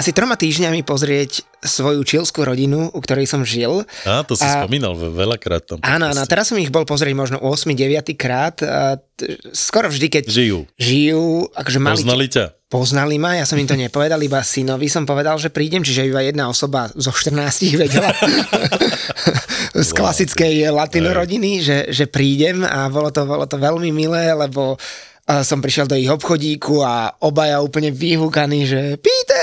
asi troma týždňami pozrieť svoju čilskú rodinu, u ktorej som žil. Á, to si A- spomínal ve- veľakrát tam. Áno, áno, teraz som ich bol pozrieť možno 8 9 krát. A t- skoro vždy, keď Žijú. žijú, akože mali... Poznali ťa? Poznali ma, ja som im to nepovedal, iba synovi som povedal, že prídem, čiže iba jedna osoba zo 14 vedela z klasickej latino rodiny, že, že prídem a bolo to, bolo to veľmi milé, lebo som prišiel do ich obchodíku a obaja úplne vyhúkaní, že Peter!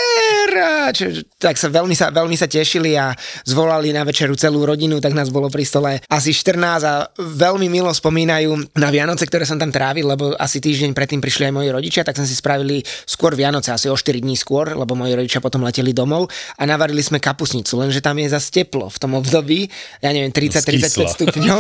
Twitter A čo, tak sa veľmi, sa veľmi sa tešili a zvolali na večeru celú rodinu, tak nás bolo pri stole asi 14 a veľmi milo spomínajú na Vianoce, ktoré som tam trávil, lebo asi týždeň predtým prišli aj moji rodičia, tak sme si spravili skôr Vianoce, asi o 4 dní skôr, lebo moji rodičia potom leteli domov a navarili sme kapusnicu, lenže tam je zase teplo v tom období, ja neviem, 30-35 Skysla. stupňov.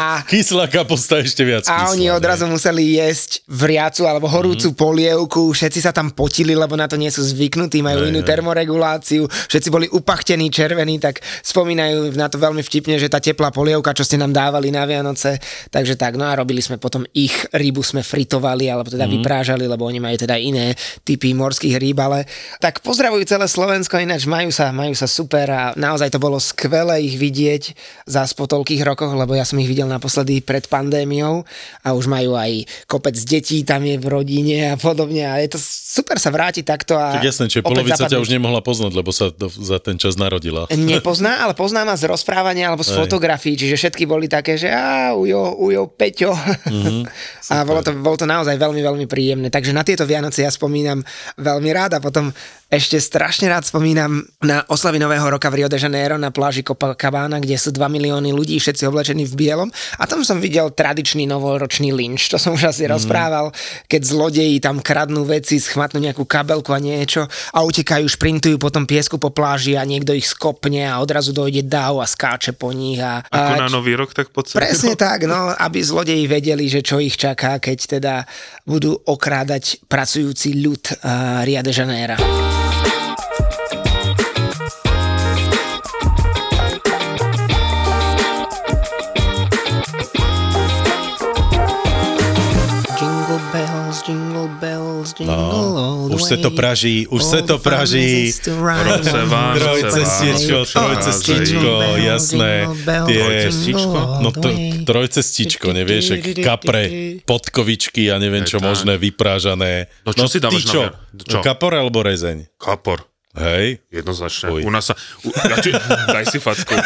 a Kyslá kaposta ešte viac a kyslá, oni ne? odrazu museli jesť vriacu alebo horúcu mm. polievku, všetci sa tam potili, lebo na to nie sú zvyknutí, majú Hej, inú hej. termoreguláciu, všetci boli upachtení, červení, tak spomínajú na to veľmi vtipne, že tá teplá polievka, čo ste nám dávali na Vianoce, takže tak, no a robili sme potom ich rybu, sme fritovali, alebo teda mm. vyprážali, lebo oni majú teda iné typy morských rýb, ale tak pozdravujú celé Slovensko, ináč majú sa, majú sa super a naozaj to bolo skvelé ich vidieť zás po toľkých rokoch, lebo ja som ich videl naposledy pred pandémiou a už majú aj kopec detí tam je v rodine a podobne a je to super sa vrátiť takto a Tak jasné, čiže polovica ťa už nemohla poznať, lebo sa do, za ten čas narodila. Nepozná, ale pozná ma z rozprávania alebo z Hej. fotografií, čiže všetky boli také, že á, ujo, ujo, Peťo. Mhm, a bolo to, bolo to naozaj veľmi, veľmi príjemné. Takže na tieto Vianoce ja spomínam veľmi rád a potom ešte strašne rád spomínam na oslavy Nového roka v Rio de Janeiro na pláži Copacabana, kde sú 2 milióny ľudí, všetci oblečení v bielom. A tam som videl tradičný novoročný lynč, to som už asi rozprával, keď zlodeji tam kradnú veci, schmatnú nejakú kabelku a niečo a utekajú, šprintujú po tom piesku po pláži a niekto ich skopne a odrazu dojde dáv a skáče po nich. A, Ako a na nový rok, tak po celý Presne rok. tak, no, aby zlodeji vedeli, že čo ich čaká, keď teda budú okrádať pracujúci ľud uh, Ria de Janeiro. No, sa to praží, už sa All to praží. ride Trojce trojcestičko, Jingle bells, jasné. Tie- No to way. trojcestičko, nevieš, kapre, podkovičky a neviem čo možné, vyprážané. No čo si dávaš na čo? vier- čo? Kapor alebo rezeň? Kapor. Hej? Jednoznačne. Uj. U nás sa... U, ja ti, daj si facku.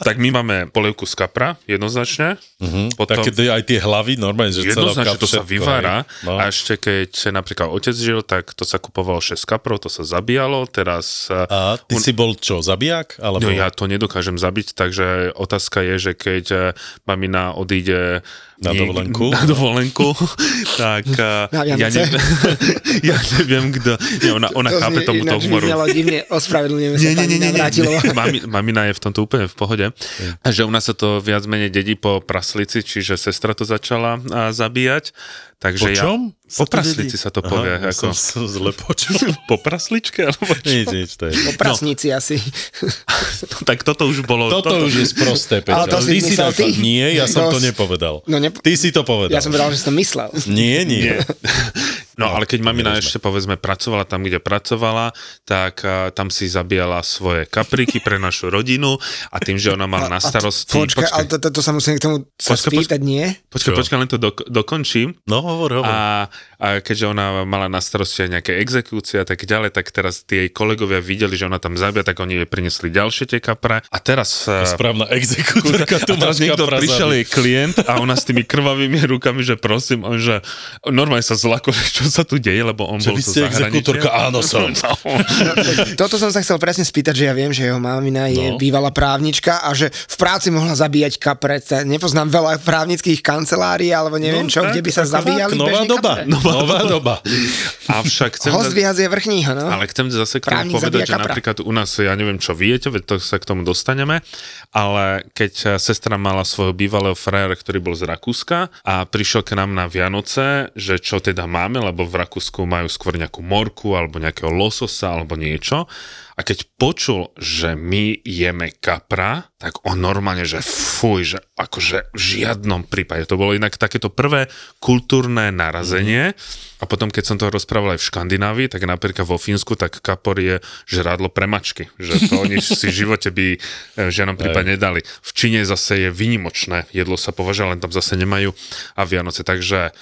Tak my máme polievku z kapra, jednoznačne. Hm? Potom, Také tie- aj tie hlavy, normálne, že celá jednoznačne to sa vyvára. hej. No. A ešte keď napríklad otec žil, tak to sa kupovalo 6 kaprov, to sa zabíjalo. Teraz... A ty un- si bol čo, zabijak? Alebo... No ja to nedokážem zabiť, takže otázka je, že keď eh, mamina odíde Na nie- dovolenku? Na dovolenku, tak eh, Na ja, Vianoce? neviem, ja neviem, kto... Nie, ona, ona To chápe tomuto humoru. vyznelo divne, ospravedlňujeme sa pani Navrátilová. Mami, mamina je v tomto úplne v pohode. A že u nás sa to viac menej dedí po praslici, čiže sestra to začala a, zabíjať. Takže Po čom? Ja, po Sa to praslici sa to povie. Aha, ako, som, som zle počul. po prasličke? Alebo čo? nič, nič, to je. Po prasnici asi. tak toto už bolo... Toto, už je sprosté, Peťo. Ale to si ty si ty? Nie, ja som To to nepovedal. No ne- Ty si to povedal. Ja som povedal, že som myslel. Nie, nie. Nie. No, ale keď mamina ešte povedzme pracovala tam, kde pracovala, tak a, tam si zabíjala svoje kapriky pre našu rodinu a tým, že ona mala na starosti... Počkaj, ale to, to, to sa musím k tomu sa Počkaj, spýtať, nie? počkaj, počkaj, len to dok- dokončím. No hovor, hovor. A, a keďže ona mala na starosti aj nejaké exekúcie a tak ďalej, tak teraz tie jej kolegovia videli, že ona tam zabia, tak oni jej prinesli ďalšie tie kapre. A teraz... Správna exekútorka, tu máš niekto prišiel jej klient a ona s tými krvavými rukami, že prosím, on, že normálne sa zlako, čo sa tu deje, lebo on Že bol vy ste exekútorka? Áno, som. Toto som sa chcel presne spýtať, že ja viem, že jeho mamina je No. bývalá právnička a že v práci mohla zabíjať kapre. Nepoznám veľa právnických kancelárií alebo neviem No, čo, tak, kde by sa tak, zabíjali Nová bežne doba. kapre. Nová doba. Avšak chcem... Host je vrchního, no. Ale chcem zase k tomu povedať, že kapra. napríklad u nás, ja neviem, čo viete, veď to sa k tomu dostaneme, ale keď sestra mala svojho bývalého frajera, ktorý bol z Rakúska a prišiel k nám na Vianoce, že čo teda máme, lebo v Rakúsku majú skôr nejakú morku alebo nejakého lososa alebo niečo. A keď počul, že my jeme kapra, tak on normálne, že fuj, že akože v žiadnom prípade. To bolo inak takéto prvé kultúrne narazenie. A potom, keď som to rozprával aj v Škandinávii, tak napríklad vo Fínsku, tak kapor je žrádlo pre mačky. Že to oni si v živote by eh, v žiadnom prípade nedali. V Číne zase je vynimočné jedlo sa považuje, len tam zase nemajú a Vianoce. Takže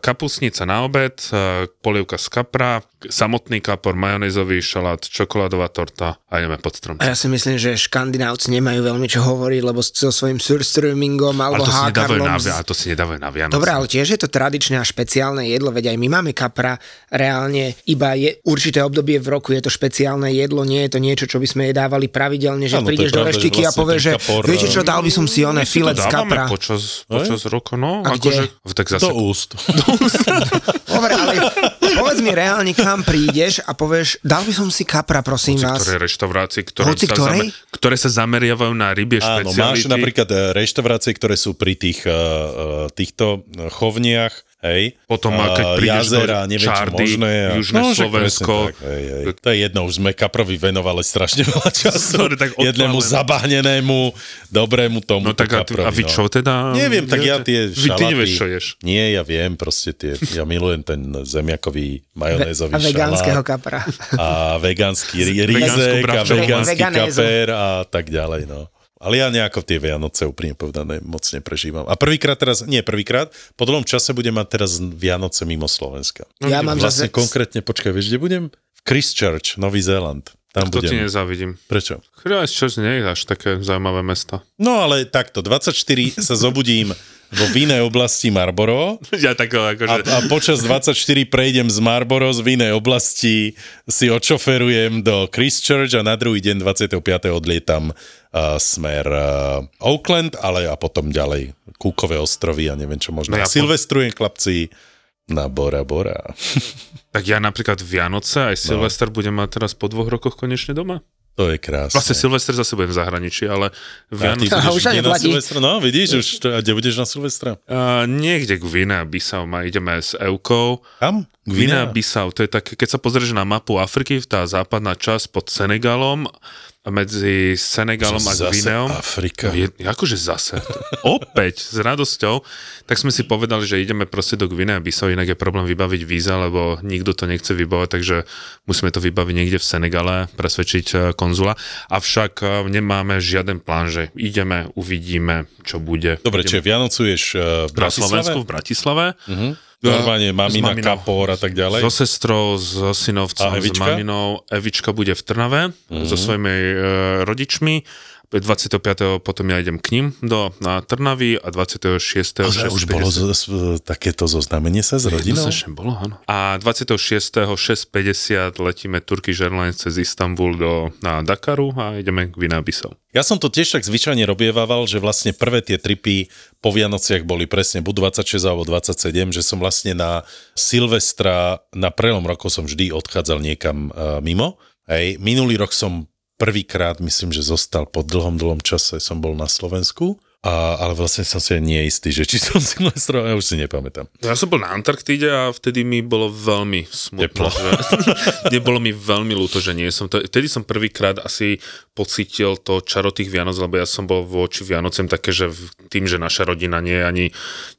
kapusnica na obed, eh, polievka z kapra, samotný kapor, majonézový šalát, čokoládová torta a ideme pod strom. A ja si myslím, že škandinávci nemajú veľmi čo hovoriť, lebo so svojím surströmmingom Ale alebo to si nedávajú na, hákarlom. a to si nedávajú na Vianoce. Dobre, ale tiež je to tradičné a špeciálne jedlo, veď aj my máme kapra, reálne iba je určité obdobie v roku, je to špeciálne jedlo, nie je to niečo, čo by sme jedávali pravidelne, že to je prídeš do reštiky a vlastne povieš, ten že kapor, viete čo, dal by som si oné to filet z kapra. Počas, počas roka, no. A akože, tak zase, Do úst. Dobre, ale povedz mi reálne, kam prídeš a povieš, dal by som si kapra, prosím vás. ktoré reštaurácie, ktoré Hoci sa, ktorej? zame, ktoré sa zameriavajú na rybie Áno, špeciality. máš napríklad e, reštaurácie, ktoré sú pri tých uh, uh, týchto chovniach, hej? Potom, a keď prídeš do jazera, neviem, čo Čardy, možné. A... Južné že Slovensko. tak, hej, hej. To je jedno, už sme kaprovi venovali strašne veľa času. Sorry, tak. Jednému zabahnenému, dobrému tomu No tak a, ty, kaprovi, a vy no. čo teda? Neviem, tak ja tie Vy ty šalaty... nevieš, čo ješ. Nie, ja viem, proste tie, ja milujem ten zemiakový majonézový A vegánskeho kapra. a vegánsky rízek a vegánsky kaper a tak ďalej, no. Ale ja nejako tie Vianoce úprimne povedané moc neprežívam. A prvýkrát teraz, nie prvýkrát, po dlhom čase budem mať teraz Vianoce mimo Slovenska. Ja mám Vlastne zase... konkrétne, počkaj, vieš, kde budem? V Christchurch, Nový Zéland. Tam To ti budem. nezávidím. Prečo? Christchurch nie je až také zaujímavé mesto. No ale takto, 24 sa zobudím vo vinnej oblasti Marlboro Ja tak a, akože... a počas 24 prejdem z Marlboro z vinnej oblasti, si odšoferujem do Christchurch a na druhý deň 25. odlietam uh, smer uh, Oakland, ale a potom ďalej Kúkové ostrovy a neviem čo možno. No ja No Silvestrujem chlapci na Bora Bora. Tak ja napríklad Vianoce aj Silvester budem mať teraz po dvoch rokoch konečne doma. To je krásne. Vlastne Silvester zase budem v zahraničí, ale a ty Vianoce... Aha, budeš už na. Silvestra? No, vidíš, už, to- a kde budeš na Silvestra? Uh, niekde k Bissau ma ideme s Eukou. Tam? Gvina? Bissau, to je také, keď sa pozrieš na mapu Afriky, tá západná časť pod Senegalom, a medzi Senegalom a Gvineom. Afrika. Je, akože zase. Opäť, s radosťou. Tak sme si povedali, že ideme proste do Gvinea Bissau, inak je problém vybaviť víza, lebo nikto to nechce vybavať, takže musíme to vybaviť niekde v Senegale, presvedčiť eh, konzula. Avšak eh, nemáme žiaden plán, že ideme, uvidíme, čo bude. Dobre, ideme čiže Vianocuješ uh, v na Bratislave? Slovensku, v Bratislave. Normálne mamina, maminou. kapor a tak ďalej? So sestrou, so synovcom, A s Evička? Maminou. Evička bude v Trnave mm-hmm. so svojimi e, rodičmi. 25. potom ja idem k ním do na Trnavy a 26. Ozaj, už bolo zo, z, takéto zoznamenie sa s rodinou? No, sa bolo, áno. A 26. 6.50 letíme Turkish Airlines cez Istanbul do na Dakaru a ideme k Vinabisov. Ja som to tiež tak zvyčajne robievával, že vlastne prvé tie tripy po Vianociach boli presne buď 26 alebo 27, že som vlastne na Silvestra, na prelom rokov som vždy odchádzal niekam uh, mimo. Hej, minulý rok som prvýkrát, myslím, že zostal po dlhom, dlhom čase som bol na Slovensku. A, ale vlastne som si nie istý, že či som Silvestra, ja už si nepamätám. Ja som bol na Antarktíde a vtedy mi bolo veľmi Teplo. smutno. Že, nebolo mi veľmi ľúto, že nie som. To, vtedy som prvýkrát asi pocítil to čaro tých Vianoc, lebo ja som bol voči Vianocem také, že tým, že naša rodina nie je ani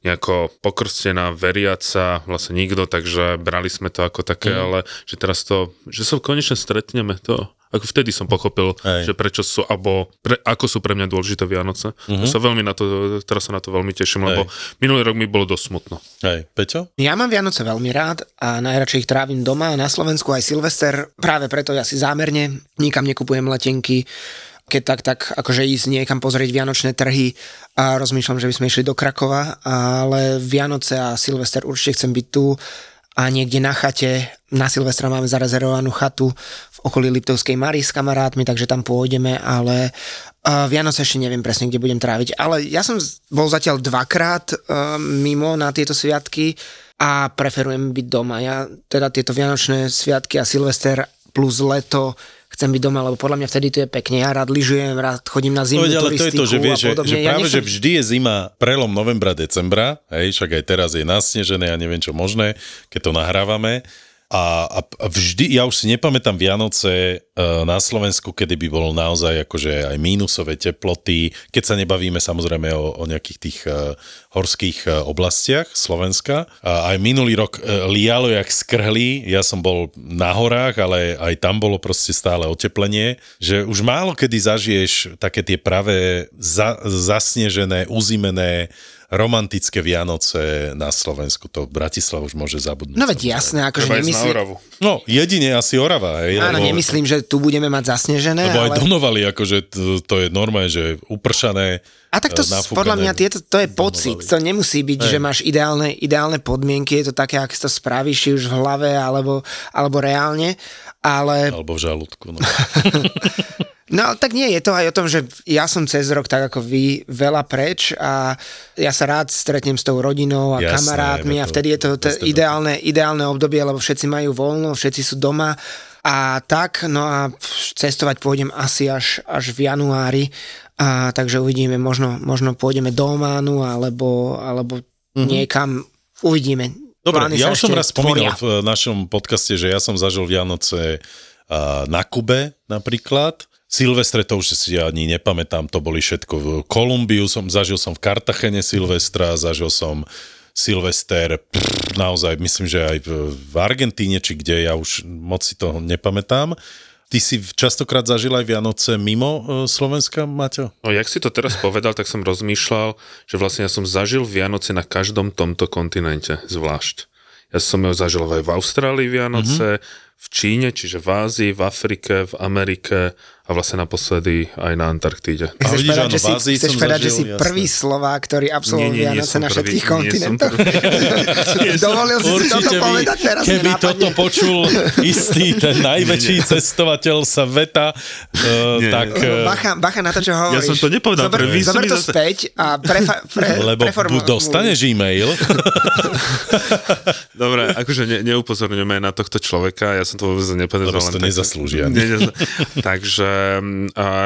nejako pokrstená, veriaca, vlastne nikto, takže brali sme to ako také, mm. ale že teraz to, že sa konečne stretneme, to ako vtedy som pochopil, Hej. že prečo sú, alebo pre, ako sú pre mňa dôležité Vianoce. Mm-hmm. Sa veľmi na to, teraz sa na to veľmi teším, lebo minulý rok mi bolo dosť smutno. Hej, Peťo? Ja mám Vianoce veľmi rád a najradšej ich trávim doma na Slovensku aj Silvester. Práve preto ja si zámerne nikam nekupujem letenky keď tak, tak akože ísť niekam pozrieť Vianočné trhy a rozmýšľam, že by sme išli do Krakova, ale Vianoce a Silvester určite chcem byť tu a niekde na chate, na Silvestra máme zarezervovanú chatu v okolí Liptovskej Mary s kamarátmi, takže tam pôjdeme, ale uh, Vianoce ešte neviem presne, kde budem tráviť. Ale ja som bol zatiaľ dvakrát uh, mimo na tieto sviatky a preferujem byť doma. Ja teda tieto Vianočné sviatky a Silvester plus leto chcem byť doma, lebo podľa mňa vtedy to je pekne. Ja rád lyžujem, rád chodím na zimnú Povedať, ale to je to, že vieš, a že, že ja práve, nechcem... že vždy je zima prelom novembra, decembra, hej, však aj teraz je nasnežené a neviem čo možné, keď to nahrávame. A, a, vždy, ja už si nepamätám Vianoce uh, na Slovensku, kedy by bolo naozaj akože aj mínusové teploty, keď sa nebavíme samozrejme o, o nejakých tých uh, horských uh, oblastiach Slovenska. A aj minulý rok uh, lialo jak skrhli, ja som bol na horách, ale aj tam bolo proste stále oteplenie, že už málo kedy zažiješ také tie pravé za, zasnežené, uzimené romantické Vianoce na Slovensku. To Bratislava už môže zabudnúť. No veď jasné, akože nemyslím... Oravu. No, jedine asi Orava, hej. Áno, lebo, nemyslím, že tu budeme mať zasnežené, lebo aj ale... Donovali, akože to, to je normálne, že upršané. A tak to e, s- podľa mňa tieto, to je Donovali. pocit, to nemusí byť, že máš ideálne, ideálne podmienky, je to také, ak si to spravíš, či už v hlave, alebo, alebo reálne, ale Alebo v žalúdku. No. No tak nie, je to aj o tom, že ja som cez rok tak ako vy veľa preč a ja sa rád stretnem s tou rodinou a Jasné, kamarátmi je a to vtedy je to, to debaty. ideálne, ideálne obdobie, lebo všetci majú voľno, všetci sú doma a tak, no a cestovať pôjdem asi až, až v januári, a takže uvidíme, možno, možno pôjdeme do Ománu alebo, alebo niekam, uvidíme. Dobre, Plány ja už som raz spomínal v našom podcaste, že ja som zažil Vianoce na Kube napríklad. Silvestre to už si ani nepamätám, to boli všetko v Kolumbiu, som, zažil som v Kartachene Silvestra, zažil som Silvester, pff, naozaj myslím, že aj v, Argentíne, či kde, ja už moc si to nepamätám. Ty si častokrát zažil aj Vianoce mimo e, Slovenska, Maťo? No, jak si to teraz povedal, tak som rozmýšľal, že vlastne ja som zažil Vianoce na každom tomto kontinente zvlášť. Ja som ho zažil aj v Austrálii Vianoce, mm-hmm. v Číne, čiže v Ázii, v Afrike, v Amerike a vlastne naposledy aj na Antarktíde. A Chceš vidíš, povedať, že si, chceš povedať, že si jasné. prvý Slovák, ktorý absolvoval Vianoce na všetkých kontinentoch? Dovolil si si toto by, povedať teraz? keby toto počul istý, ten najväčší cestovateľ sveta, uh, Nie. tak... eh, Bacha, bacha na to, čo hovoríš. som to nepovedal, Zober, si zober to zase- späť a prefa, pre, lebo preformuluj. bu- dostaneš e-mail. Dobre, akože ne, neupozorňujeme na tohto človeka, ja som to vôbec nepovedal. Lebo si to len tak- nezaslúži ani. Nie, nie, takže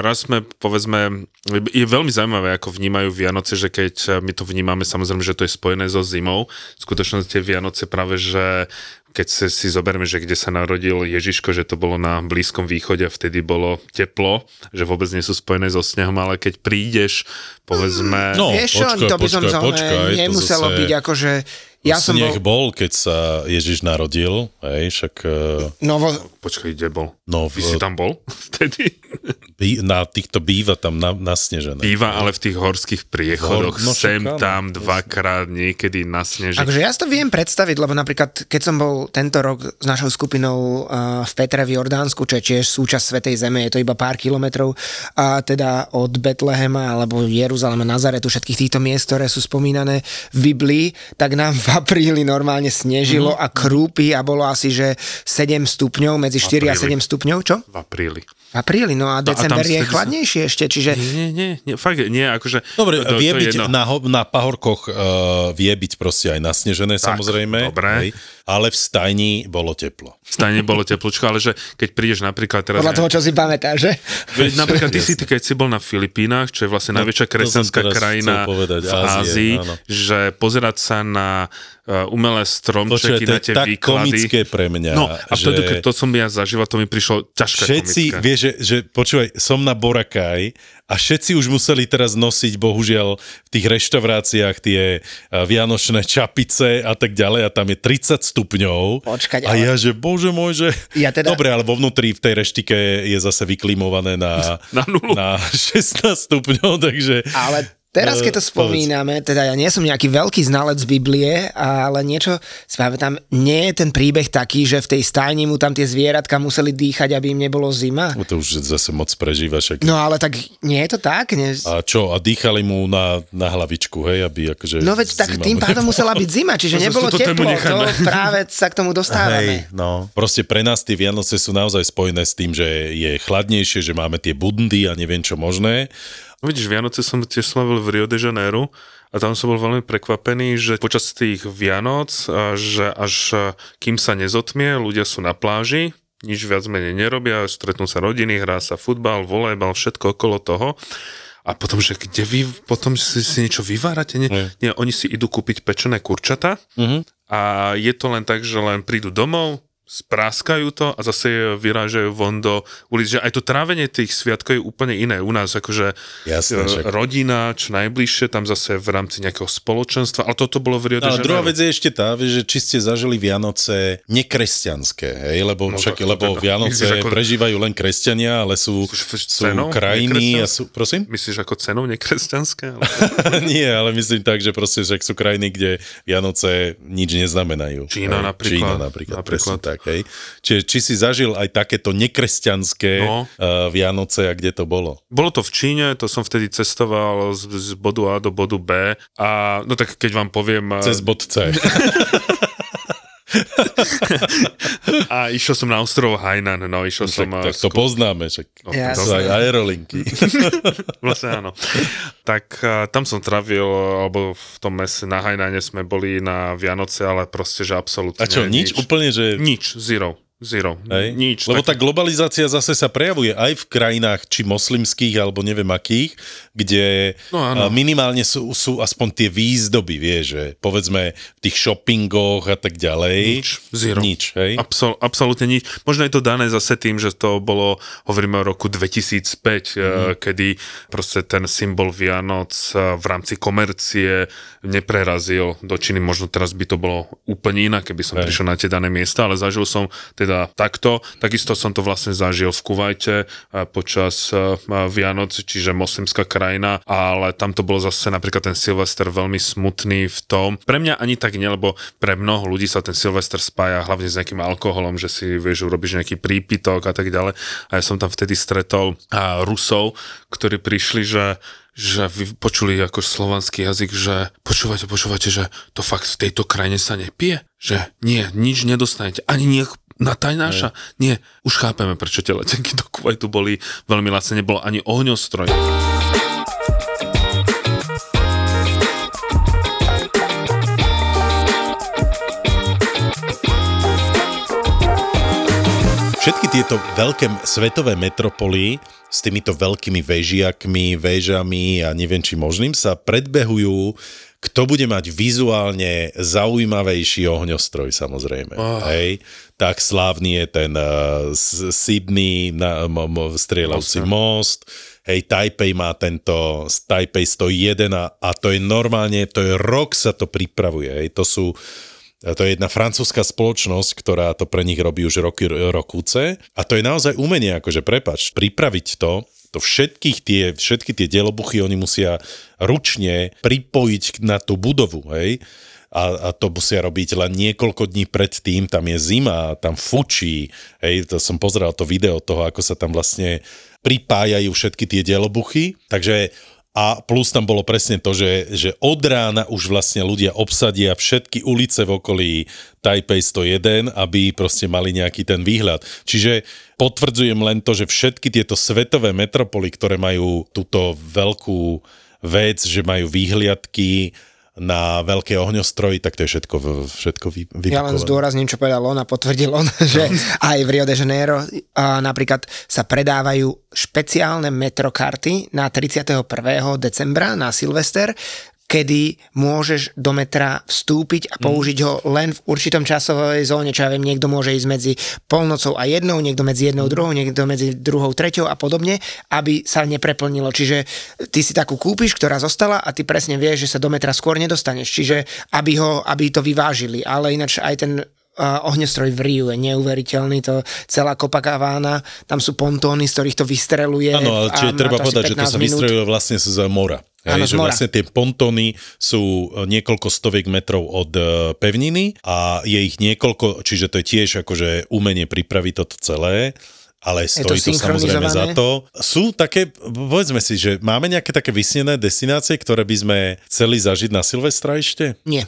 raz sme, povedzme, je veľmi zaujímavé, ako vnímajú Vianoce, že keď my to vnímame, samozrejme, že to je spojené so zimou, v skutočnosti tie Vianoce práve, že keď si, si zoberme, že kde sa narodil Ježiško, že to bolo na Blízkom východe a vtedy bolo teplo, že vôbec nie sú spojené so snehom, ale keď prídeš, povedzme... No, Vieš počkaj, to by som počkaj, zaujímavé, počkaj, to nemuselo zase- byť akože... Ja som Sneh bol... bol, keď sa Ježiš narodil, hej, však eh, No, vo, Počkaj, kde bol? no, Ty si v, tam bol vtedy? bí, na týchto býva tam na, nasnežené. Býva ale v tých horských priechodoch, Hor- no, sem však áno, tam dvakrát niekedy na sneží. akože ja si to viem predstaviť, lebo napríklad, keď som bol tento rok s našou skupinou uh, v Petre v Jordánsku, čo je tiež súčasť Svetej Zeme, je to iba pár kilometrov, a teda od Betlehema alebo Jeruzalema, Nazaretu, všetkých týchto miest, ktoré sú spomínané v Biblii, tak nám v apríli normálne snežilo a krúpy a bolo asi, že 7 stupňov, medzi 4 a apríli. 7 stupňov, čo? v apríli. V apríli, no a december je vtedy sa- ešte, čiže... Nie, nie, nie, fakt, nie, akože... Dobre, to, vie to je byť jedno. na, ho- na pahorkoch uh, vie byť proste aj nasnežené Tak, samozrejme, dobre. hej, ale v stajni bolo teplo. Stane bolo teplúčko, ale že keď prídeš napríklad teraz... Podľa toho, čo si pamätáš, že? Veď napríklad ty si, keď si bol na Filipínach, čo je vlastne No, najväčšia kresťanská krajina povedať, v Ázie, Ázii, áno. že pozerať sa na uh, umelé stromčeky, to na tie tak výklady. komické pre mňa. No a vtedy, že keď to som ja zažíval, to mi prišlo ťažké Všetci, komické. vieš, že, že počúvaj, som na Boracay a všetci už museli teraz nosiť, bohužiaľ, v tých reštauráciách tie eh, vianočné čapice a tak ďalej a tam je 30 stupňov. Počkať, a ale- ja, že bože môj, že... Ja teda- Dobre, ale vo vnútri v tej reštike je zase vyklimované na, Na nulu. na 16 stupňov, takže... Ale Teraz, Eh, keď to povedz. spomíname, teda ja nie som nejaký veľký znalec Biblie, ale niečo si pamätám, nie je ten príbeh taký, že v tej stajni mu tam tie zvieratka museli dýchať, aby im nebolo zima. No to už zase moc prežívaš. ak- No ale tak nie je to tak? Nie? A čo, a dýchali mu na, na hlavičku, hej, aby akože... No veď tak tým pádom musela byť zima, čiže No, nebolo tému teplo. To práve sa k tomu dostávame. Hej, no. Proste pre nás tie Vianoce sú naozaj spojené s tým, že je chladnejšie, že máme tie bundy a neviem čo možné. No vidíš, Vianoce som tiež slavil v Rio de Janeiro a tam som bol veľmi prekvapený, že počas tých Vianoc, že až a, kým sa nezotmie, ľudia sú na pláži, nič viac menej nerobia, stretnú sa rodiny, hrá sa futbal, volejbal, všetko okolo toho. A potom, že kde vy potom si, si niečo vyvárate? Nie, Nie. nie, oni si idú kúpiť pečené kurčata Mhm. a je to len tak, že len prídu domov, spráskajú to a zase vyrážajú von do ulic. Že aj to trávenie tých sviatkov je úplne iné. U nás akože Jasné, e, však. rodina, čo najbližšie, tam zase v rámci nejakého spoločenstva, ale toto bolo v Rio No, Janeiro. druhá vec je ešte tá, že či ste zažili Vianoce nekresťanské, hej, lebo, No, však, to- to lebo teda. Vianoce Myslíš, ako- prežívajú len kresťania, ale sú, Myslíš, sú cenou krajiny a sú, prosím? Myslíš ako cenou nekresťanské? Ale... Nie, ale myslím tak, že proste však sú krajiny, kde Vianoce nič neznamenajú. Čína Hej, napríklad. Čína napríklad, Napríklad. presne tak, hej. Čiže či si zažil aj takéto nekresťanské No. uh, Vianoce a kde to bolo? Bolo to v Číne, to som vtedy cestoval z, z bodu A do bodu B a no tak keď vám poviem... a- Cez bod C. A išiel som na ostrov Hainan, no išiel som... Však, a, tak to skú- poznáme, však No, Jasné. sú aj aerolinky. Vlastne áno. Tak a, tam som trávil, alebo v tom mese na Hainane sme boli na Vianoce, ale proste, že absolútne A čo, nič? Úplne, že... Nič, zero. Zero. Hej? Nič. Lebo tá tak, globalizácia zase sa prejavuje aj v krajinách, či moslimských, alebo neviem akých, kde No áno. minimálne sú, sú aspoň tie výzdoby, vieš, že povedzme v tých shoppingoch a tak ďalej. Nič, zero. Nič, hej? Absol, absolútne nič. Možno je to dané zase tým, že to bolo, hovoríme o roku 2005, mm. kedy proste ten symbol Vianoc eh, v rámci komercie neprerazil do Číny. Možno teraz by to bolo úplne inak, keby som Hej. prišiel na tie dané miesta, ale zažil som teda takto. Takisto som to vlastne zažil v Kuvajte eh, počas eh, Vianoc, čiže moslimská krajina, ale tam to bolo zase napríklad ten Silvester veľmi smutný v tom. Pre mňa ani tak nie, lebo pre mnoho ľudí sa ten Silvester spája hlavne s nejakým alkoholom, že si vieš, urobíš nejaký prípitok a tak ďalej. A ja som tam vtedy stretol Rusov, ktorí prišli, že že vy počuli ako slovanský jazyk, že počúvate, počúvate, že to fakt v tejto krajine sa nepije? Že nie, nič nedostanete, ani nie na tajnáša. Nie, už chápeme, prečo tie letenky do Kuwaitu boli veľmi lacné, nebolo ani ohňostroj. Všetky tieto veľké svetové metropoly s týmito veľkými vežiakmi, väžami a neviem či možným sa predbehujú, kto bude mať vizuálne zaujímavejší ohňostroj samozrejme. Oh. Hej? Tak slávny je ten uh, Sydney na, mo, mo, strieľavcí most, hej, Taipei má tento Taipei 101 a, a to je normálne, to je rok sa to pripravuje, hej, to sú to je jedna francúzska spoločnosť, ktorá to pre nich robí už roky rokúce. A to je naozaj umenie, akože prepač, pripraviť to, to všetkých tie, všetky tie dielobuchy oni musia ručne pripojiť na tú budovu, hej? A, a to musia robiť len niekoľko dní predtým, tam je zima, tam fučí, hej, to som pozeral to video toho, ako sa tam vlastne pripájajú všetky tie dielobuchy, takže a plus tam bolo presne to, že, že od rána už vlastne ľudia obsadia všetky ulice v okolí Taipei 101, aby proste mali nejaký ten výhľad. Čiže potvrdzujem len to, že všetky tieto svetové metropoly, ktoré majú túto veľkú vec, že majú výhliadky na veľké ohňostroji, tak to je všetko, všetko vy, Ja len zdôrazním, čo povedal on a potvrdil on, že aj v Rio de Janeiro a napríklad sa predávajú špeciálne metrokarty na 31. decembra na Silvester, kedy môžeš do metra vstúpiť a použiť ho len v určitom časovej zóne, čo ja viem, niekto môže ísť medzi polnocou a jednou, niekto medzi jednou, druhou, niekto medzi druhou, treťou a podobne, aby sa nepreplnilo. Čiže ty si takú kúpiš, ktorá zostala a ty presne vieš, že sa do metra skôr nedostaneš. Čiže aby, ho, aby to vyvážili. Ale ináč aj ten uh, ohňostroj v Riu je neuveriteľný, to celá Copacabana, tam sú pontóny, z ktorých to vystreluje. Áno, ale čiže treba povedať, že to 15 sa minút. vystrojuje vlastne z mora. Áno, že z mora. vlastne tie pontóny sú e, niekoľko stoviek metrov od e, pevniny a je ich niekoľko, čiže to je tiež akože umenie pripraviť toto celé ale to stojí to, samozrejme za to. Sú také, povedzme si, že máme nejaké také vysnené destinácie, ktoré by sme chceli zažiť na Silvestra ešte? Nie.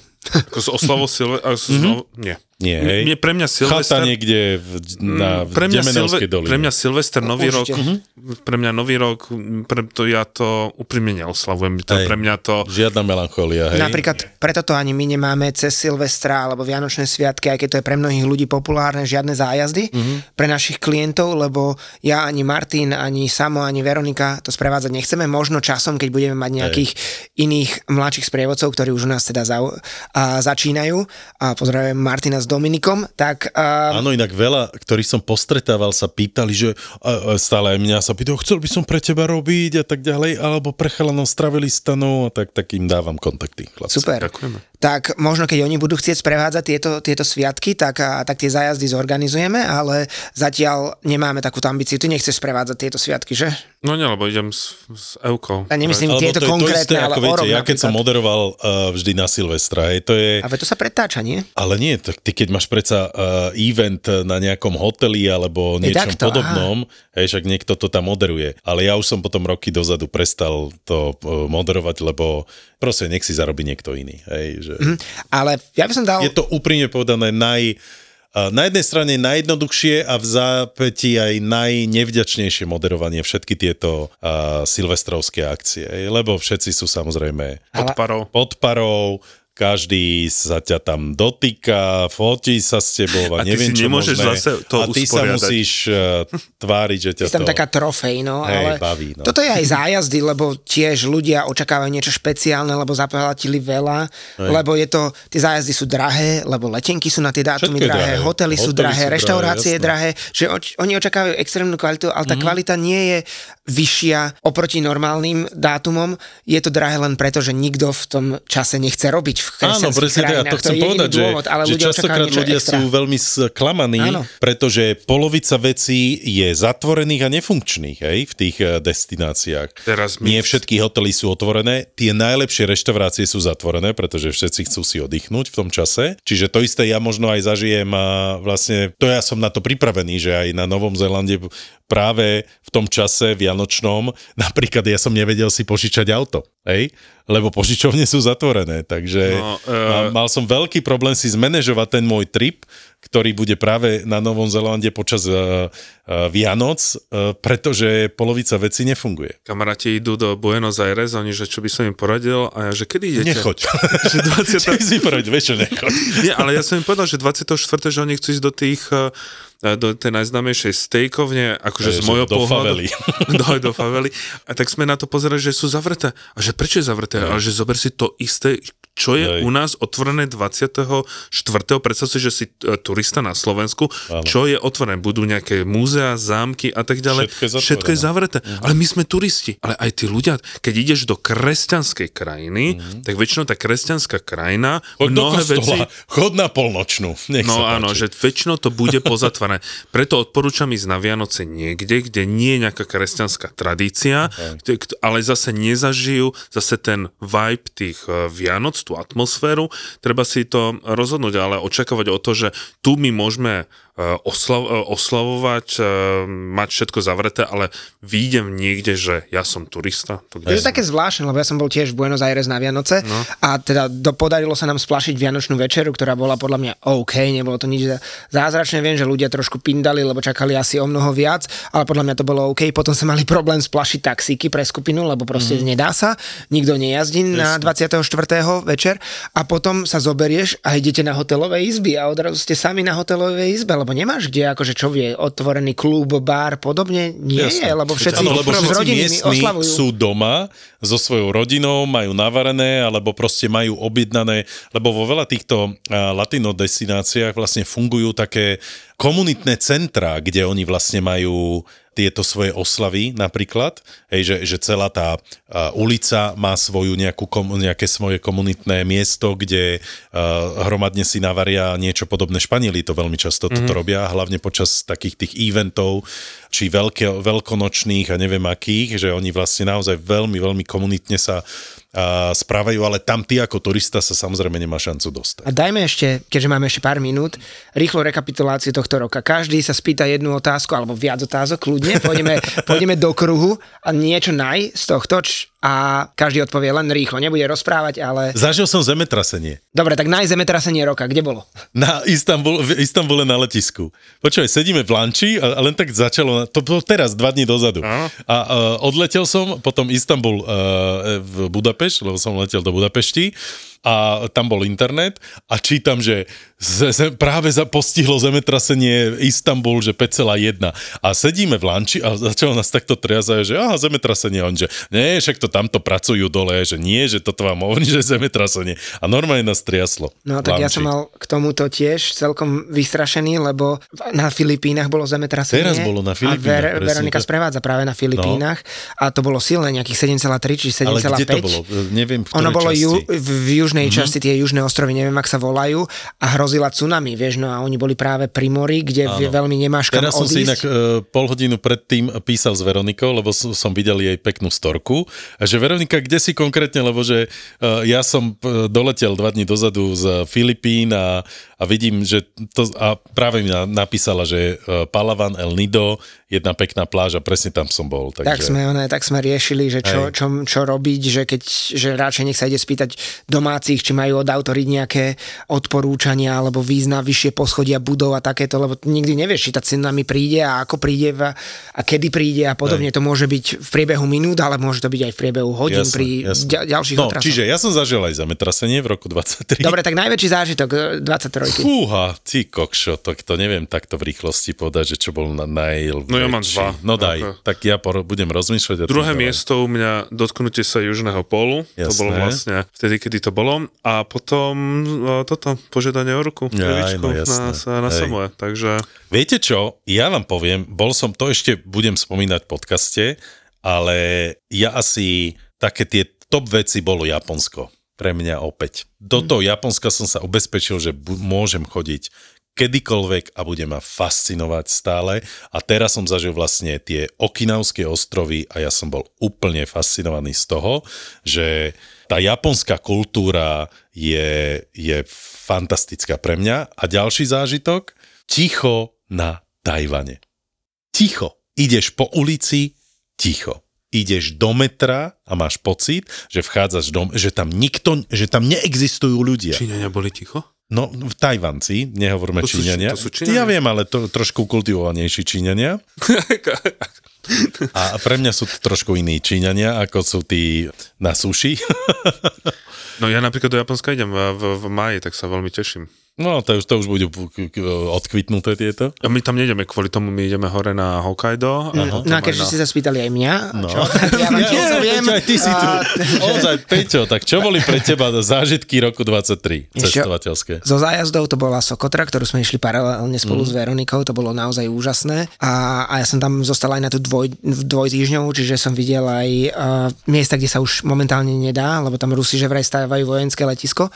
Ako s oslavou Silve... Mm-hmm. Nie. Nie, hej? mne- pre mňa Chata Silvester... niekde v, na Mm, pre mňa, Silve, doline. pre mňa Silvester Nový rok, Určite. pre mňa Nový rok, mm, pre to ja to úprimne neoslavujem. To, Hej. pre mňa to... Žiadna melancholia, hej? Napríklad preto to ani my nemáme cez Silvestra alebo Vianočné sviatky, aj keď to je pre mnohých ľudí populárne, žiadne zájazdy Mhm. pre našich klientov, lebo ja ani Martin, ani Samo, ani Veronika to sprevádzať nechceme. Možno časom, keď budeme mať nejakých iných mladších sprievodcov, ktorí už u nás teda zau, a, začínajú a pozdravujem Martina s Dominikom, tak a, Áno, inak veľa, ktorých som postretával, sa pýtali, že a stále aj mňa sa pýtajú, chcel by som pre teba robiť a tak ďalej, alebo pre chalanov stravili stanov, a tak, tak im dávam kontakty. Chlapci. super. Ďakujeme. Tak možno keď oni budú chcieť sprevádzať tieto, tieto sviatky, tak, a, tak tie zájazdy zorganizujeme, ale zatiaľ nemáme takúto ambíciu. Ty nechceš sprevádzať tieto sviatky, že? No nie, lebo idem s, s Eukou. Ja nemyslím Alebo tieto to je to konkrétne, isté, ale ako viete, ja keď som moderoval uh, vždy na Silvestra, hej, to je... A veď to sa pretáča, nie? Ale nie, tak ty keď máš predsa uh, event na nejakom hoteli alebo Je niečom takto, podobnom, hej, však niekto to tam moderuje. Ale ja už som potom roky dozadu prestal to uh, moderovať, lebo proste nech si zarobí niekto iný. Hej, že... Mhm. Ale ja by som dal... Je to úprimne povedané naj... Na jednej strane najjednoduchšie a v zápäti aj najnevďačnejšie moderovanie všetky tieto uh, silvestrovské akcie, lebo všetci sú samozrejme Pod parou. pod parou, každý sa ťa tam dotýka, fotí sa s tebou a, A ty neviem si čo nemôžeš možné. zase to A ty sa usporiadať. musíš uh, tváriť, že ťa Je tam to... taká trofej, no, Hej, ale baví, no. toto je aj zájazdy, lebo tiež ľudia očakávajú niečo špeciálne, lebo zaplatili veľa, lebo je to, tie zájazdy sú drahé, lebo letenky sú na tie dátumy drahé, drahé. hotely sú Hotely drahé, sú drahé, reštaurácie je jasné. drahé, že oč, oni očakávajú extrémnu kvalitu, ale tá kvalita nie je vyššia oproti normálnym dátumom, je to drahé len preto, že nikto v tom čase nechce robiť v Áno, presne tak, a krajinách. to chcem je jediný povedať, že, dôvod, ale že ľudia častokrát ľudia extra. sú veľmi sklamaní, Áno. pretože polovica vecí je zatvorených a nefunkčných hej, v tých eh, destináciách. Teraz my- Nie všetky hotely sú otvorené, tie najlepšie reštaurácie sú zatvorené, pretože všetci chcú si oddychnúť v tom čase. Čiže to isté ja možno aj zažijem a vlastne to ja som na to pripravený, že aj na Novom Zélande práve v tom čase vianočnom, napríklad ja som nevedel si požičať auto, hej? Lebo požičovne sú zatvorené, takže No, eh, mal, som veľký problém si zmanéžovať ten môj trip, ktorý bude práve na Novom Zélande počas uh, uh, Vianoc, uh, pretože polovica vecí nefunguje. Kamaráti idú do Buenos Aires, oni, že čo by som im poradil, a ja, že kedy idete? Nechoď. Že 20. Čo si povedať, vieš, nechoď. Nie, ale ja som im povedal, že 24. že oni chcú ísť do tých do tej najznámejšej stejkovne, akože Hej, z môjho do pohľadu. favely. do, do favely. A tak sme na to pozerali, že sú zavreté. A že prečo je zavreté? Ale že zober si to isté, čo je Hej. u nás otvorené 24. Predstav si, že si e, turista na Slovensku, Áno. čo je otvorené? Budú nejaké múzea, zámky a tak ďalej. Všetko je zatvorené. Všetko je zavreté. Ale my sme turisti. Ale aj tí ľudia, keď ideš do kresťanskej krajiny, tak väčšinou tá kresťanská krajina Choď do mnohé veci... chod na polnočnú. Nech No áno, páči. že väčšinou to bude pozatvorené. Preto odporúčam ísť na Vianoce niekde, kde nie je nejaká kresťanská tradícia, kde- kto- ale zase nezažijú zase ten vibe tých eh, Vianoc, tú atmosféru. Treba si to rozhodnúť, ale očakávať o to, že tu my môžeme oslav, eh, oslavovať, eh, mať všetko zavreté, ale výjdem niekde, že ja som turista. To kde Je to také zvláštne, lebo ja som bol tiež v Buenos Aires na Vianoce no. a teda do, podarilo sa nám splašiť Vianočnú večeru, ktorá bola podľa mňa OK, nebolo to nič zá- zázračné. Viem, že ľudia trošku pindali, lebo čakali asi o mnoho viac, ale podľa mňa to bolo OK. Potom sa mali problém splašiť taxíky pre skupinu, lebo proste mm. nedá sa. Nikto nejazdí na 24. večer a potom sa zoberieš a idete na hotelové izby a odrazu ste sami na hotelovej izbe, lebo nemáš kde, akože čo vie, otvorený klub, bar, podobne. Nie Jasné. je, lebo všetci Áno, lebo všetci miestni oslavujú. sú doma so svojou rodinou, majú navarené, alebo proste majú objednané, lebo vo veľa týchto latino destináciách vlastne fungujú také komunitné centra, kde oni vlastne majú tieto svoje oslavy napríklad, hej, že, že celá tá a, ulica má svoju nejakú, kom, nejaké svoje komunitné miesto, kde a, hromadne si navaria niečo podobné. Španieli to veľmi často mm-hmm. toto robia, hlavne počas takých tých eventov, či veľké, veľkonočných a neviem akých, že oni vlastne naozaj veľmi, veľmi komunitne sa správajú, ale tam ty ako turista sa samozrejme nemá šancu dostať. A dajme ešte, keďže máme ešte pár minút, rýchlo rekapituláciu tohto roka. Každý sa spýta jednu otázku, alebo viac otázok, kľudne. Pôjdeme, pôjdeme do kruhu a niečo naj z tohto, č- a každý odpovie len rýchlo, nebude rozprávať, ale... Zažil som zemetrasenie. Dobre, tak naj zemetrasenie roka, kde bolo? Na Istanbul, v Istambule na letisku. Počúvaj, sedíme v lanči a, a len tak začalo, to bolo teraz, dva dní dozadu. Áno. A uh, odletel som, potom Istanbul uh, v Budapešť, lebo som letel do Budapešti a tam bol internet a čítam, že z, z, práve za, postihlo zemetrasenie Istanbul, že 5,1 a sedíme v lanči a začalo nás takto triazať, že aha, zemetrasenie, on že nie, však to tamto pracujú dole, že nie, že toto vám hovorí, že zemetrasenie a normálne nás triaslo. No tak ja lanči. som mal k tomuto tiež celkom vystrašený, lebo na Filipínach bolo zemetrasenie. Teraz bolo na A Filipínach, Ver, presne Veronika. No. sprevádza práve na Filipínach a to bolo silné, nejakých 7,3 či 7,5. Ale kde to bolo? Neviem, v Ono bolo ju, v, v južnej mm-hmm. časti, tie južné ostrovy, neviem, ak sa volajú, a hrozila tsunami, vieš, no a oni boli práve pri mori, kde Áno. veľmi nemáš kam Teraz som si inak odísť. uh, pol hodinu predtým písal s Veronikou, lebo som, videl jej peknú storku. A že Veronika, kde si konkrétne, lebo že uh, ja som uh, doletel dva dní dozadu z Filipín a, a vidím, že to, a práve mi napísala, že e, Palavan El Nido, jedna pekná pláž a presne tam som bol. Takže... Tak sme, one, tak sme riešili, že čo, čo, čo, robiť, že keď, že radšej nech sa ide spýtať domácich, či majú od autory nejaké odporúčania alebo význa vyššie poschodia budov a takéto, lebo nikdy nevieš, či tá cena mi príde a ako príde a, a kedy príde a podobne. Hej. To môže byť v priebehu minút, ale môže to byť aj v priebehu hodín jasne, pri jasne. Ďalších no, otrasom. Čiže ja som zažil aj zametrasenie v roku 23. Dobre, tak najväčší zážitok e, 23 trojky. Fúha, ty kokšo, to, to neviem takto v rýchlosti povedať, že čo bol na, najlvnejší. No ja mám dva. No daj, okay. tak ja por- budem rozmýšľať. Druhé miesto u mňa dotknutie sa južného polu, Jasné. to bolo vlastne vtedy, kedy to bolo. A potom no, toto, požiadanie o ruku, Aj, no, na, na samoje. Takže... Viete čo, ja vám poviem, bol som, to ešte budem spomínať v podcaste, ale ja asi také tie top veci bolo Japonsko. Pre mňa opäť. Do toho Japonska som sa ubezpečil, že bu- môžem chodiť kedykoľvek a bude ma fascinovať stále. A teraz som zažil vlastne tie Okinavské ostrovy a ja som bol úplne fascinovaný z toho, že tá japonská kultúra je, je fantastická pre mňa. A ďalší zážitok, ticho na Tajvane. Ticho. Ideš po ulici, ticho. Ideš do metra a máš pocit, že vchádzaš do, že tam nikto, že tam neexistujú ľudia. Číňania boli ticho? No, v Tajvanci, nehovoríme To sú- Číňania. to sú Číňania? Ja viem, ale to, trošku kultivovanejší Číňania. A pre mňa sú to trošku iní Číňania, ako sú tí na suši. No ja napríklad do Japonska idem v, v, v maji, tak sa veľmi teším. No, to už, to už budú odkvitnuté tieto. A my tam nejdeme kvôli tomu, my ideme hore na Hokkaido. A No potom a aj keďže na- ste sa spýtali aj mňa, No. čo, tak ja vám tiež. Peťo, aj ty si tu. Ozaj, Peťo, tak čo boli pre teba zážitky roku 23 Ešte- cestovateľské? Zo zájazdov to bola Sokotra, ktorú sme išli paralelne spolu mm. s Veronikou, to bolo naozaj úžasné. A, a ja som tam zostal aj na tú dvoj, dvojtýždňovú, čiže som videl aj uh, miesta, kde sa už momentálne nedá, lebo tam Rusi že vraj stávajú vojenské letisko.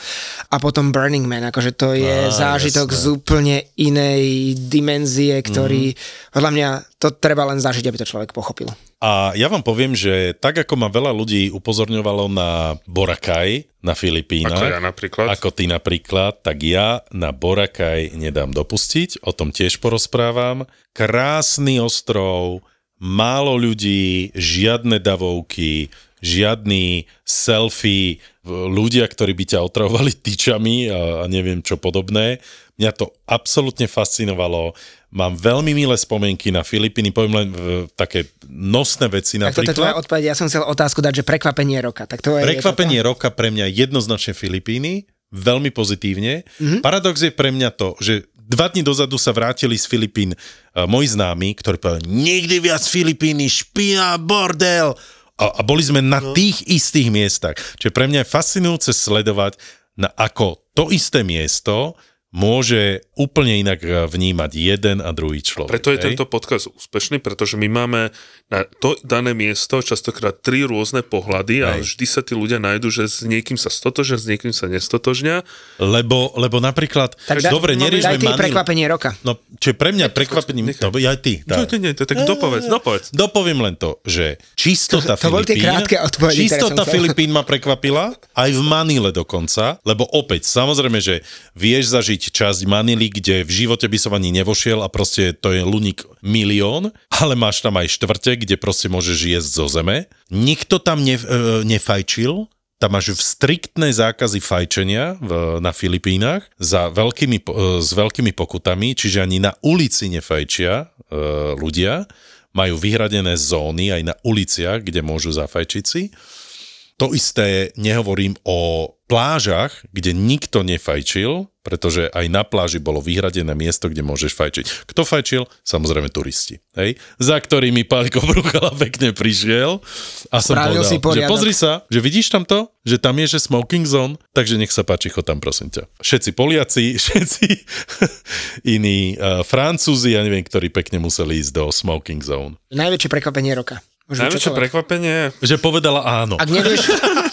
A potom Burning Man, akože to je Á, zážitok jasné. z úplne inej dimenzie, ktorý, Mhm. mm. podľa mňa, to treba len zažiť, aby to človek pochopil. A ja vám poviem, že tak ako ma veľa ľudí upozorňovalo na Boracay na Filipínach, Ako ja napríklad. ako ty napríklad, tak ja na Boracay nedám dopustiť, o tom tiež porozprávam. Krásny ostrov, málo ľudí, žiadne davovky, žiadny selfie, ľudia, ktorí by ťa otravovali tyčami a, a neviem čo podobné. Mňa to absolútne fascinovalo. Mám veľmi milé spomienky na Filipíny, poviem len e, také nosné veci Tak toto je tvoja napríklad. odpoveď. Ja som chcel otázku dať, že prekvapenie roka. Tak to je, Prekvapenie roka pre mňa jednoznačne Filipíny, veľmi pozitívne. Mm-hmm. Paradox je pre mňa to, že dva dní dozadu sa vrátili z Filipín uh, moji známi, ktorí povedali, nikdy viac Filipíny, špina, bordel. A, a boli sme na no. tých istých miestach. Čiže pre mňa je fascinujúce sledovať, na ako to isté miesto môže úplne inak eh, vnímať jeden a druhý človek. Preto je hej? tento podcast úspešný, pretože my máme na to dané miesto častokrát tri rôzne pohľady a Hej. vždy sa tí ľudia nájdu, že s niekým sa stotožia, s niekým sa nestotožnia. Lebo, lebo napríklad, Tak da- dobre, no, neriešme daj ty prekvapenie roka. No, čo je pre mňa prekvapením, to aj ty. Nie, nie, nie, to tak dopovedz, dopovedz. Dopoviem len to, že čistota To- to Filipín, krátke čistota. Filipín ma prekvapila, aj v Manile dokonca, lebo opäť, samozrejme, že vieš zažiť časť Manily, kde v živote by som ani nevošiel a proste to je luník milión, ale máš tam aj štvrte, kde proste môžeš jesť zo zeme. Nikto tam ne, e, nefajčil, tam máš striktné zákazy fajčenia v, na Filipínach za veľkými, e, s veľkými pokutami, čiže ani na ulici nefajčia e, ľudia. Majú vyhradené zóny aj na uliciach, kde môžu zafajčiť si. To isté nehovorím o plážach, kde nikto nefajčil, pretože aj na pláži bolo vyhradené miesto, kde môžeš fajčiť. Kto fajčil? Samozrejme turisti. Hej? Za ktorými pán Kobrukala pekne prišiel a som Spravil povedal, že pozri sa, že vidíš tam to? Že tam je, že smoking zone, takže nech sa páči, chod tam prosím ťa. Všetci Poliaci, všetci iní uh, Francúzi, ja neviem, ktorí pekne museli ísť do smoking zone. Najväčšie prekvapenie roka. Najväčšie prekvapenie, Že povedala áno. Ak nevieš,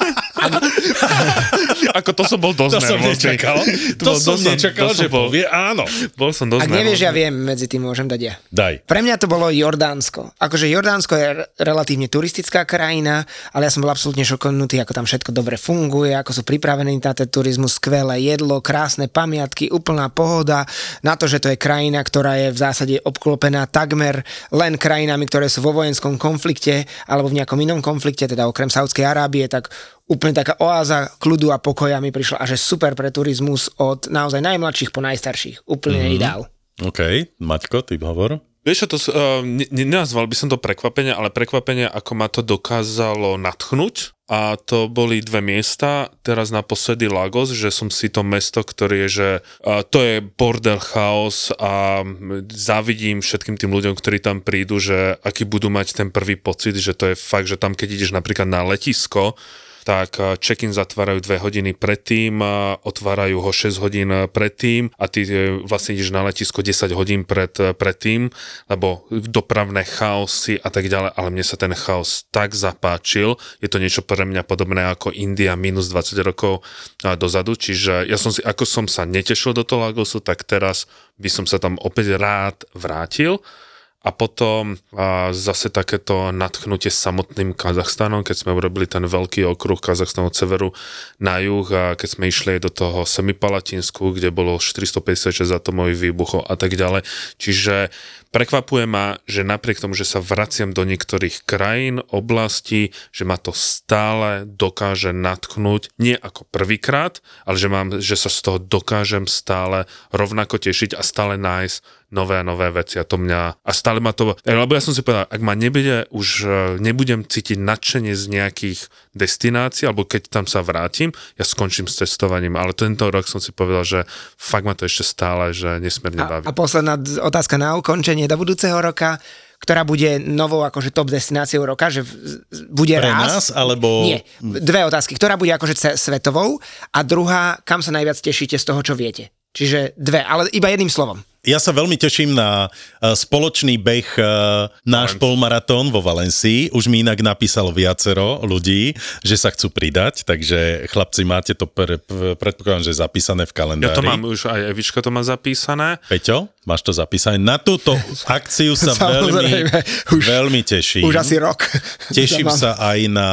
ako to som bol dosť To som nečakal. To To som nečakal, to som že bol- povie áno. Bol som dosť ak nevieš, ja viem, medzi tým môžem dať ja. Daj. Pre mňa to bolo Jordánsko. Akože Jordánsko je re- relatívne turistická krajina, ale ja som bol absolútne šoknutý, ako tam všetko dobre funguje, ako sú pripravení na ten turizmus, skvelé jedlo, krásne pamiatky, úplná pohoda. Na to, že to je krajina, ktorá je v zásade obklopená takmer len krajinami, ktoré sú vo vojenskom konflikte alebo v nejakom inom konflikte, teda okrem Saudskej Arábie, tak úplne taká oáza kľudu a pokoja mi prišla a že super pre turizmus od naozaj najmladších po najstarších. Úplne mm-hmm. ideál. OK, Maťko, ty hovor. Vieš čo, to, uh, ne, ne- nenazval by som to prekvapenie, ale prekvapenie, ako ma to dokázalo natchnúť. A to boli dve miesta, teraz naposledy Lagos, že som si to mesto, ktoré je, že uh, to je bordel, chaos a mm, závidím všetkým tým ľuďom, ktorí tam prídu, že aký budú mať ten prvý pocit, že to je fakt, že tam keď ideš napríklad na letisko, tak eh, check-in zatvárajú 2 hodiny predtým, a otvárajú ho 6 hodín eh, predtým a ty eh, vlastne ideš na letisko 10 hodín pred, eh, predtým, lebo dopravné chaosy a tak ďalej, ale mne sa ten chaos tak zapáčil, je to niečo pre mňa podobné ako India minus 20 rokov eh, dozadu, čiže ja som si, ako som sa netešil do toho Lagosu, tak teraz by som sa tam opäť rád vrátil. A potom a zase takéto nadchnutie samotným Kazachstanom, keď sme urobili ten veľký okruh Kazachstanu od severu na juh a keď sme išli do toho Semipalatinsku, kde bolo 456 atomových výbuchov a tak ďalej. Čiže prekvapuje ma, že napriek tomu, že sa vraciam do niektorých krajín, oblastí, že ma to stále dokáže natchnúť, nie ako prvýkrát, ale že, mám, že sa z toho dokážem stále rovnako tešiť a stále nájsť nové a nové veci. A to mňa, a stále ma to, lebo ja som si povedal, ak ma nebude, už e, nebudem cítiť nadšenie z nejakých destinácií, alebo keď tam sa vrátim, ja skončím s cestovaním, ale tento rok som si povedal, že fakt ma to ešte stále, že nesmierne A, baví. a posledná d- otázka na ukončenie do budúceho roka, ktorá bude novou akože top destináciou roka, že bude Pre nás, raz. alebo... Nie, dve otázky. Ktorá bude akože svetovou a druhá, kam sa najviac tešíte z toho, čo viete. Čiže dve, ale iba jedným slovom. Ja sa veľmi teším na uh, spoločný beh uh, náš polmaratón vo Valencii. Už mi inak napísalo viacero ľudí, že sa chcú pridať, takže chlapci, máte to pre, pre, predpokladám, že zapísané v kalendári. Ja to mám už, aj Evička to má zapísané. Peťo, máš to zapísané? Na túto akciu sa veľmi, už- veľmi teším. Už asi rok. Teším sa aj na,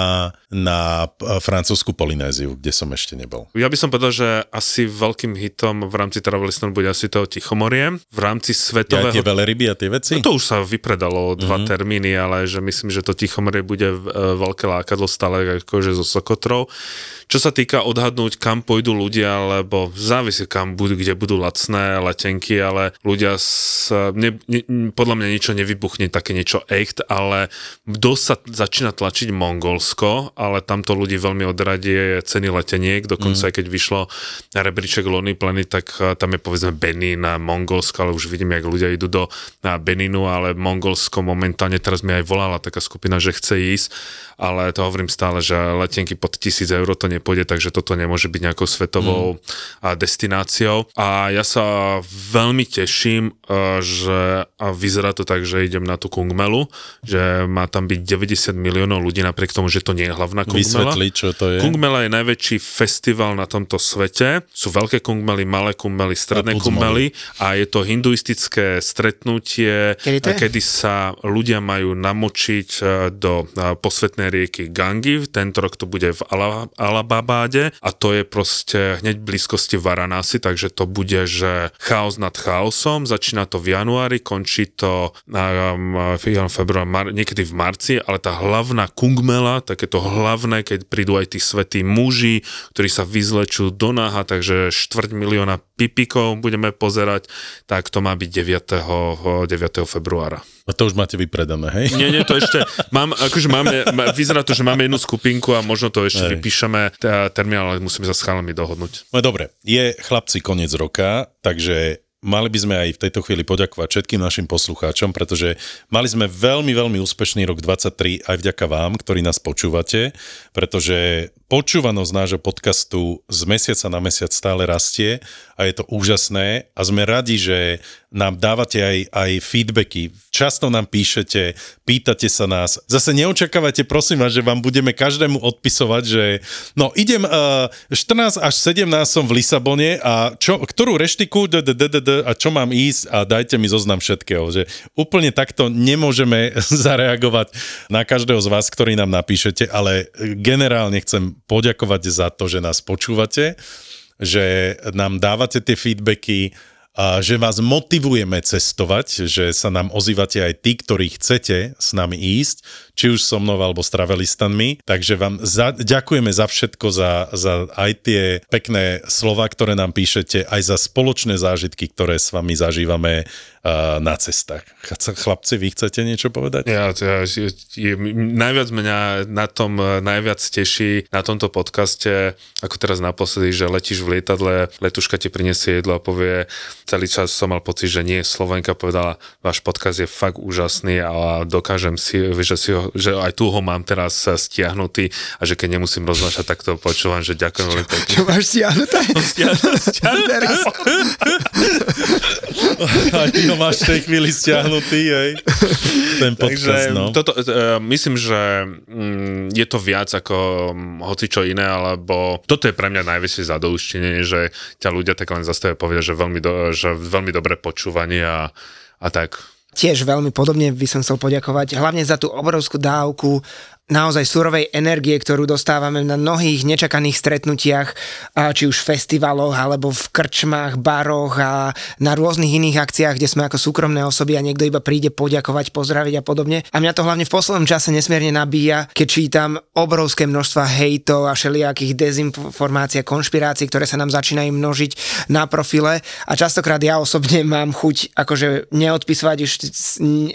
na francúzsku Polynéziu, kde som ešte nebol. Ja by som povedal, že asi veľkým hitom v rámci Travelistan bude asi to Tichomorie. V rámci Ja, svetového... tie veľryby a tie veci? No to už sa vypredalo dva Mhm. mm-hmm. termíny, ale že myslím, že to Tichomorie bude e, veľké lákadlo stále akože zo Sokotrov. Čo sa týka odhadnúť, kam pôjdu ľudia, lebo závisí kam budú, kde budú lacné letenky, ale ľudia ľudia, s, ne, ne, podľa mňa niečo nevybuchne, také niečo echt, ale dosť sa začína tlačiť Mongolsko, ale tamto ľudí veľmi odradie ceny leteniek, dokonca mm. aj keď vyšlo na rebríček Lonely Planet, tak eh, tam je povedzme Benin a Mongolsko, ale už vidím, jak ľudia idú do na Beninu, ale Mongolsko momentálne teraz mi aj volala taká skupina, že chce ísť, ale to hovorím stále, že letenky pod 1000 eur to nepôjde, takže toto nemôže byť nejakou svetovou mm. destináciou. A ja sa veľmi teším, eh, že a vyzerá to tak, že idem na tú Kungmelu, že má tam byť 90 miliónov ľudí, napriek tomu, že to nie je hlavná Kungmela. Vysvetli, čo to je. Kungmela je najväčší festival na tomto svete. Sú veľké Kungmely, malé Kungmely, stredné A. Kungmely a je to hinduistické stretnutie, Kedy to je? kedy sa ľudia majú namočiť e, do e, posvetnej rieky Gangi. Tento rok to bude v Ala- Alababáde a to je proste hneď v blízkosti Varanasi, takže to bude, že chaos nad chaosom. Začína to v januári, končí to um, február, mar- niekedy v marci, ale tá hlavná kungmela, takéto hlavné, keď prídu aj tí svetí muži, ktorí sa vyzlečú do náha, takže štvrť milióna pipikov budeme pozerať, tak to má byť 9. 9. februára. A to už máte vypredané, hej? Nie, nie, to ešte, mám, akože máme, má- vyzerá to, že máme jednu skupinku a možno to ešte Hej. vypíšeme termín, ale musíme sa s chalami dohodnúť. No dobre, je chlapci koniec roka, takže mali by sme aj v tejto chvíli poďakovať všetkým našim poslucháčom, pretože mali sme veľmi, veľmi úspešný rok 23 aj vďaka vám, ktorí nás počúvate, pretože počúvanosť nášho podcastu z mesiaca na mesiac stále rastie a je to úžasné a sme radi, že nám dávate aj, aj feedbacky. Často nám píšete, pýtate sa nás. Zase neočakávajte, prosím vás, že vám budeme každému odpisovať, že no idem uh, 14 až 17 som v Lisabone a čo, ktorú reštiku d, d, d, d, d, a čo mám ísť a dajte mi zoznam všetkého. Že úplne takto nemôžeme zareagovať na každého z vás, ktorý nám napíšete, ale generálne chcem poďakovať za to, že nás počúvate, že nám dávate tie feedbacky, a že vás motivujeme cestovať, že sa nám ozývate aj tí, ktorí chcete s nami ísť, či už so mnou alebo s travelistami. Takže vám za, ďakujeme za všetko, za, za aj tie pekné slova, ktoré nám píšete, aj za spoločné zážitky, ktoré s vami zažívame uh, na cestách. Ch- Chlapci, vy chcete niečo povedať? Ja, ja je, je, najviac mňa na tom eh, najviac teší na tomto podcaste, ako teraz naposledy, že letíš v lietadle, letuška ti prinesie jedlo a povie, celý čas som mal pocit, že nie, Slovenka povedala, váš podcast je fakt úžasný a dokážem si, že, si ho, že aj tu ho mám teraz stiahnutý a že keď nemusím roznášať, tak to počúvam, že ďakujem veľmi pekne. Čo máš stiahnuté? Teraz. Aj ty ho máš v tej chvíli stiahnutý, hej? Ten podcast, Takže no. toto, uh, myslím, že mm, je to viac ako um, hoci čo iné, alebo toto je pre mňa najväčšie zadouštenie, že ťa ľudia tak len zastavia povedia, že veľmi, do, že veľmi dobré počúvanie a, a tak. Tiež veľmi podobne by som chcel poďakovať, hlavne za tú obrovskú dávku naozaj surovej energie, ktorú dostávame na mnohých nečakaných stretnutiach, či už festivaloch, alebo v krčmách, baroch a na rôznych iných akciách, kde sme ako súkromné osoby a niekto iba príde poďakovať, pozdraviť a podobne. A mňa to hlavne v poslednom čase nesmierne nabíja, keď čítam obrovské množstva hejtov a všelijakých dezinformácií a konšpirácií, ktoré sa nám začínajú množiť na profile a častokrát ja osobne mám chuť akože neodpisovať už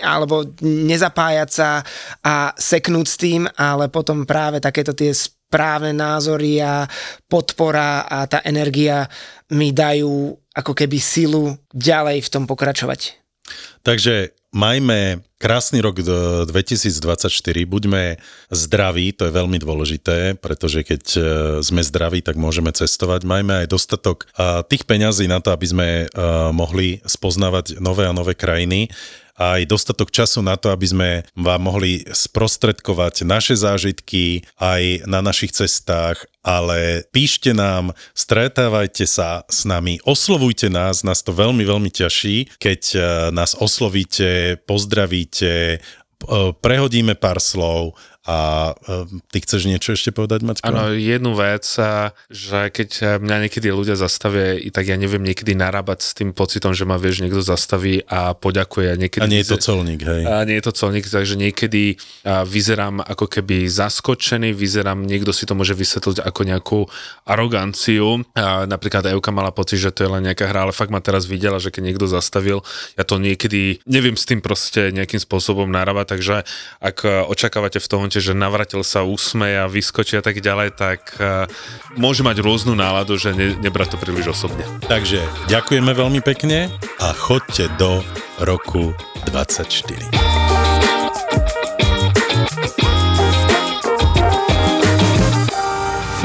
alebo nezapájať sa a seknúť s tým, ale potom práve takéto tie správne názory a podpora a tá energia mi dajú ako keby silu ďalej v tom pokračovať. Takže majme krásny rok do 2024, buďme zdraví, to je veľmi dôležité, pretože keď e, sme zdraví, tak môžeme cestovať. Majme aj dostatok a, tých peňazí na to, aby sme a, mohli spoznávať nové a nové krajiny aj dostatok času na to, aby sme vám mohli sprostredkovať naše zážitky aj na našich cestách, ale píšte nám, stretávajte sa s nami, oslovujte nás, nás to veľmi, veľmi ťaží, keď eh, nás oslovíte, pozdravíte, eh, prehodíme pár slov A e, ty chceš niečo ešte povedať, Maťko? Áno, jednu vec, a, že keď mňa niekedy ľudia zastavia, i tak ja neviem niekedy narábať s tým pocitom, že ma vieš, niekto zastaví a poďakuje. A, niekedy A nie je to colník, hej. A nie je to colník, takže niekedy vyzerám ako keby zaskočený, vyzerám, niekto si to môže vysvetliť ako nejakú aroganciu. A, napríklad Euka mala pocit, že to je len nejaká hra, ale fakt ma teraz videla, že keď niekto zastavil, ja to niekedy neviem s tým proste nejakým spôsobom narábať, takže ak očakávate v tom, že navratil sa úsmej a vyskočí a tak ďalej, tak a, môže mať rôznu náladu, že ne, nebrať to príliš osobne. Takže ďakujeme veľmi pekne a chodte do roku 24.